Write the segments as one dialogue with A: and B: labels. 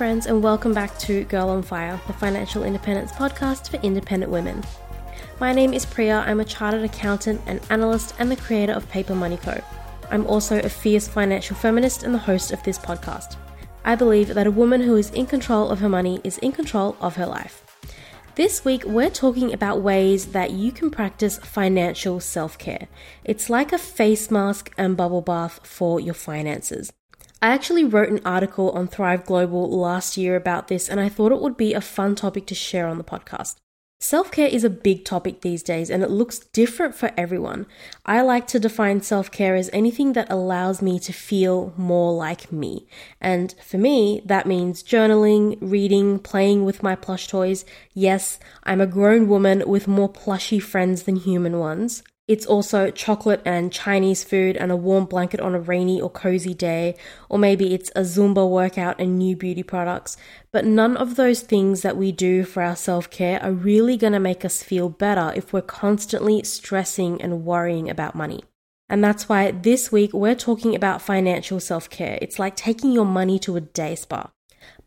A: friends, and welcome back to Girl on Fire, the financial independence podcast for independent women. My name is Priya. I'm a chartered accountant and analyst and the creator of Paper Money Co. I'm also a fierce financial feminist and the host of this podcast. I believe that a woman who is in control of her money is in control of her life. This week, we're talking about ways that you can practice financial self care. It's like a face mask and bubble bath for your finances. I actually wrote an article on Thrive Global last year about this, and I thought it would be a fun topic to share on the podcast. Self care is a big topic these days and it looks different for everyone. I like to define self care as anything that allows me to feel more like me. And for me, that means journaling, reading, playing with my plush toys. Yes, I'm a grown woman with more plushy friends than human ones. It's also chocolate and Chinese food and a warm blanket on a rainy or cozy day, or maybe it's a Zumba workout and new beauty products. But none of those things that we do for our self care are really going to make us feel better if we're constantly stressing and worrying about money. And that's why this week we're talking about financial self care. It's like taking your money to a day spa.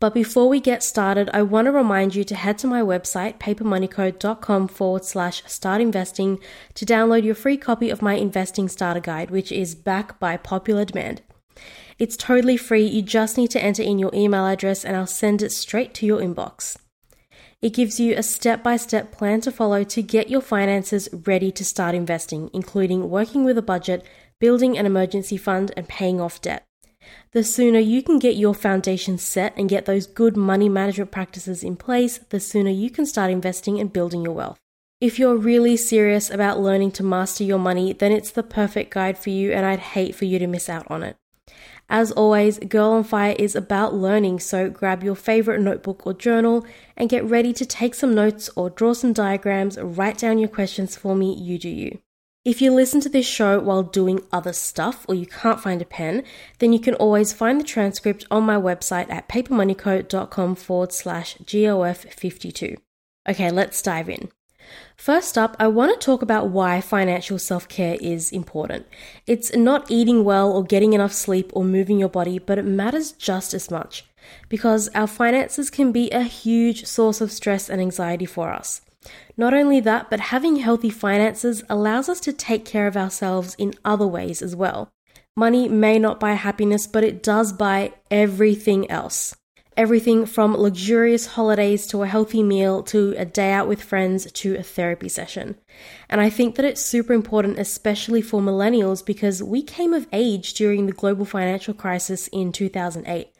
A: But before we get started, I want to remind you to head to my website, papermoneyco.com forward slash start investing, to download your free copy of my investing starter guide, which is back by popular demand. It's totally free, you just need to enter in your email address and I'll send it straight to your inbox. It gives you a step by step plan to follow to get your finances ready to start investing, including working with a budget, building an emergency fund, and paying off debt. The sooner you can get your foundation set and get those good money management practices in place, the sooner you can start investing and building your wealth. If you're really serious about learning to master your money, then it's the perfect guide for you, and I'd hate for you to miss out on it. As always, Girl on Fire is about learning, so grab your favorite notebook or journal and get ready to take some notes or draw some diagrams, write down your questions for me, you do you. If you listen to this show while doing other stuff or you can't find a pen, then you can always find the transcript on my website at papermoneyco.com forward slash GOF52. Okay, let's dive in. First up, I want to talk about why financial self care is important. It's not eating well or getting enough sleep or moving your body, but it matters just as much because our finances can be a huge source of stress and anxiety for us. Not only that, but having healthy finances allows us to take care of ourselves in other ways as well. Money may not buy happiness, but it does buy everything else. Everything from luxurious holidays to a healthy meal to a day out with friends to a therapy session. And I think that it's super important, especially for millennials, because we came of age during the global financial crisis in 2008.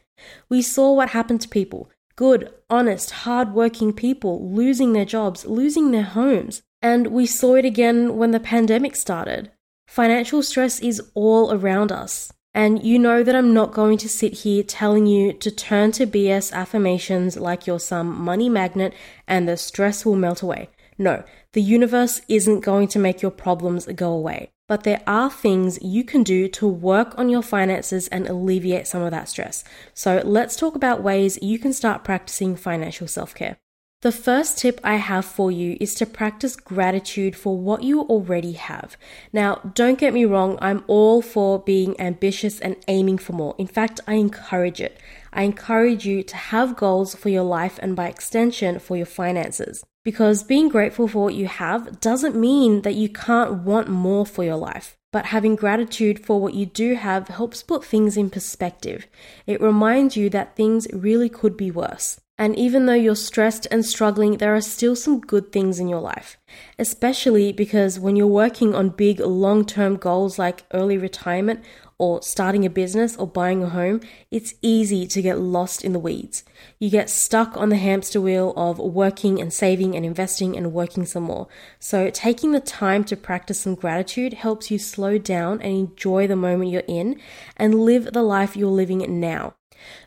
A: We saw what happened to people good, honest, hard-working people losing their jobs, losing their homes. And we saw it again when the pandemic started. Financial stress is all around us. And you know that I'm not going to sit here telling you to turn to BS affirmations like you're some money magnet and the stress will melt away. No, the universe isn't going to make your problems go away. But there are things you can do to work on your finances and alleviate some of that stress. So let's talk about ways you can start practicing financial self care. The first tip I have for you is to practice gratitude for what you already have. Now, don't get me wrong, I'm all for being ambitious and aiming for more. In fact, I encourage it. I encourage you to have goals for your life and by extension for your finances. Because being grateful for what you have doesn't mean that you can't want more for your life. But having gratitude for what you do have helps put things in perspective. It reminds you that things really could be worse. And even though you're stressed and struggling, there are still some good things in your life. Especially because when you're working on big long term goals like early retirement or starting a business or buying a home, it's easy to get lost in the weeds. You get stuck on the hamster wheel of working and saving and investing and working some more. So, taking the time to practice some gratitude helps you slow down and enjoy the moment you're in and live the life you're living now.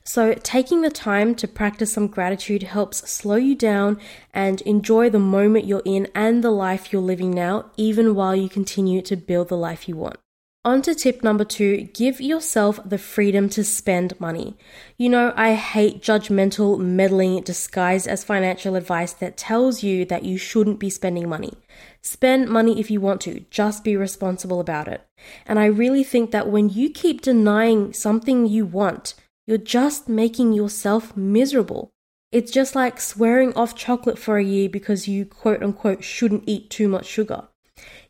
A: So, taking the time to practice some gratitude helps slow you down and enjoy the moment you're in and the life you're living now, even while you continue to build the life you want. On to tip number two give yourself the freedom to spend money. You know, I hate judgmental meddling disguised as financial advice that tells you that you shouldn't be spending money. Spend money if you want to, just be responsible about it. And I really think that when you keep denying something you want, You're just making yourself miserable. It's just like swearing off chocolate for a year because you quote unquote shouldn't eat too much sugar.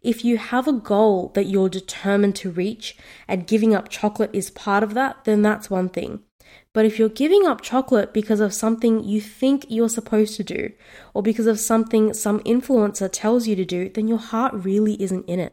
A: If you have a goal that you're determined to reach and giving up chocolate is part of that, then that's one thing. But if you're giving up chocolate because of something you think you're supposed to do, or because of something some influencer tells you to do, then your heart really isn't in it.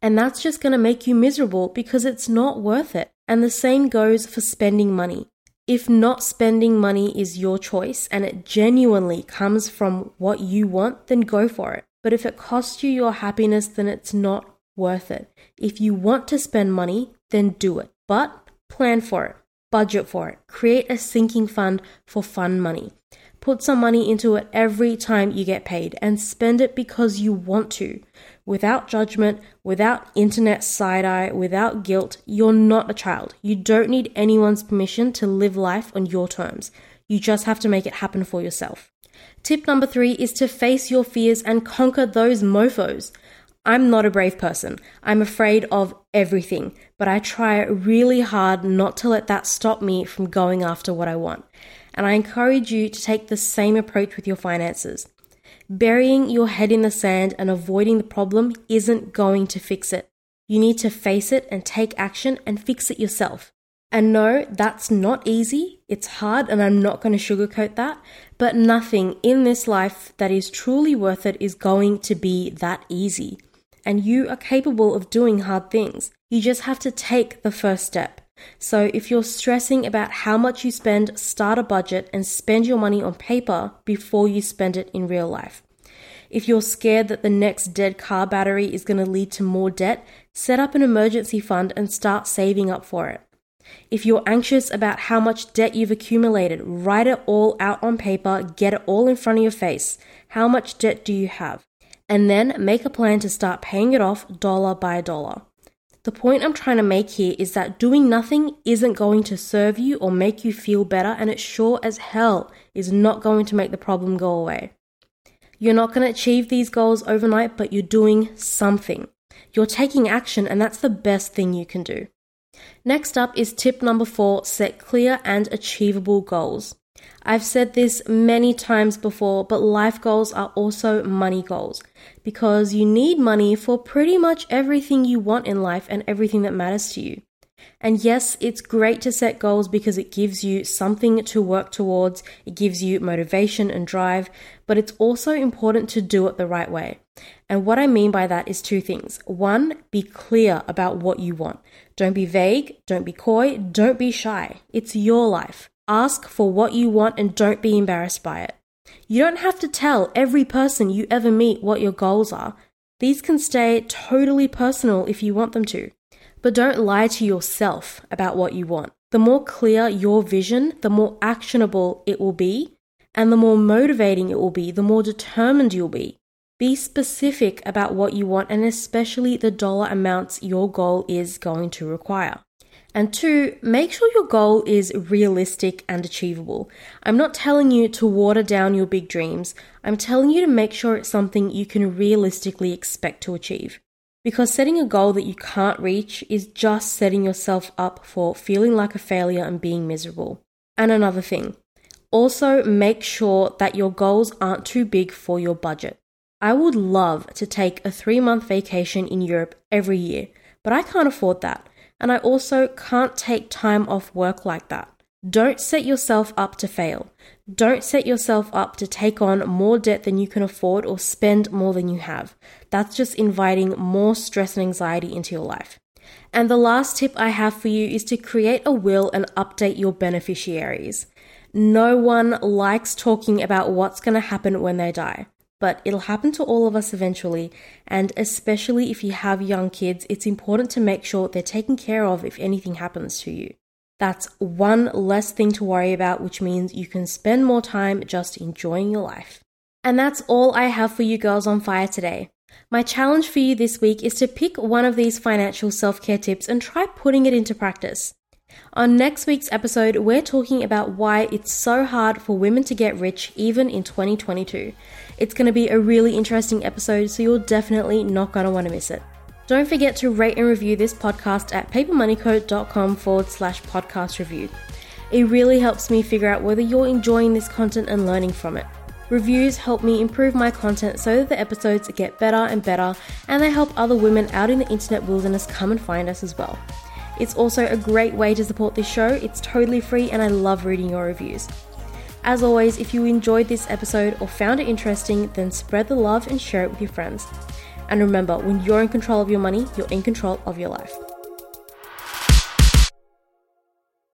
A: And that's just going to make you miserable because it's not worth it. And the same goes for spending money. If not spending money is your choice and it genuinely comes from what you want, then go for it. But if it costs you your happiness, then it's not worth it. If you want to spend money, then do it. But plan for it, budget for it, create a sinking fund for fun money. Put some money into it every time you get paid and spend it because you want to. Without judgment, without internet side eye, without guilt, you're not a child. You don't need anyone's permission to live life on your terms. You just have to make it happen for yourself. Tip number three is to face your fears and conquer those mofos. I'm not a brave person. I'm afraid of everything, but I try really hard not to let that stop me from going after what I want and I encourage you to take the same approach with your finances. Burying your head in the sand and avoiding the problem isn't going to fix it. You need to face it and take action and fix it yourself. And no, that's not easy. It's hard, and I'm not going to sugarcoat that. But nothing in this life that is truly worth it is going to be that easy. And you are capable of doing hard things. You just have to take the first step. So, if you're stressing about how much you spend, start a budget and spend your money on paper before you spend it in real life. If you're scared that the next dead car battery is going to lead to more debt, set up an emergency fund and start saving up for it. If you're anxious about how much debt you've accumulated, write it all out on paper, get it all in front of your face. How much debt do you have? And then make a plan to start paying it off dollar by dollar. The point I'm trying to make here is that doing nothing isn't going to serve you or make you feel better, and it sure as hell is not going to make the problem go away. You're not going to achieve these goals overnight, but you're doing something. You're taking action, and that's the best thing you can do. Next up is tip number four set clear and achievable goals. I've said this many times before, but life goals are also money goals because you need money for pretty much everything you want in life and everything that matters to you. And yes, it's great to set goals because it gives you something to work towards, it gives you motivation and drive, but it's also important to do it the right way. And what I mean by that is two things. One, be clear about what you want. Don't be vague, don't be coy, don't be shy. It's your life. Ask for what you want and don't be embarrassed by it. You don't have to tell every person you ever meet what your goals are. These can stay totally personal if you want them to. But don't lie to yourself about what you want. The more clear your vision, the more actionable it will be, and the more motivating it will be, the more determined you'll be. Be specific about what you want and especially the dollar amounts your goal is going to require. And two, make sure your goal is realistic and achievable. I'm not telling you to water down your big dreams, I'm telling you to make sure it's something you can realistically expect to achieve. Because setting a goal that you can't reach is just setting yourself up for feeling like a failure and being miserable. And another thing, also make sure that your goals aren't too big for your budget. I would love to take a three month vacation in Europe every year, but I can't afford that and I also can't take time off work like that. Don't set yourself up to fail. Don't set yourself up to take on more debt than you can afford or spend more than you have. That's just inviting more stress and anxiety into your life. And the last tip I have for you is to create a will and update your beneficiaries. No one likes talking about what's going to happen when they die but it'll happen to all of us eventually. And especially if you have young kids, it's important to make sure they're taken care of if anything happens to you. That's one less thing to worry about, which means you can spend more time just enjoying your life. And that's all I have for you girls on fire today. My challenge for you this week is to pick one of these financial self care tips and try putting it into practice. On next week's episode, we're talking about why it's so hard for women to get rich even in 2022. It's going to be a really interesting episode, so you're definitely not going to want to miss it. Don't forget to rate and review this podcast at papermoneyco.com forward slash podcast review. It really helps me figure out whether you're enjoying this content and learning from it. Reviews help me improve my content so that the episodes get better and better, and they help other women out in the internet wilderness come and find us as well. It's also a great way to support this show, it's totally free, and I love reading your reviews. As always, if you enjoyed this episode or found it interesting, then spread the love and share it with your friends. And remember, when you're in control of your money, you're in control of your life.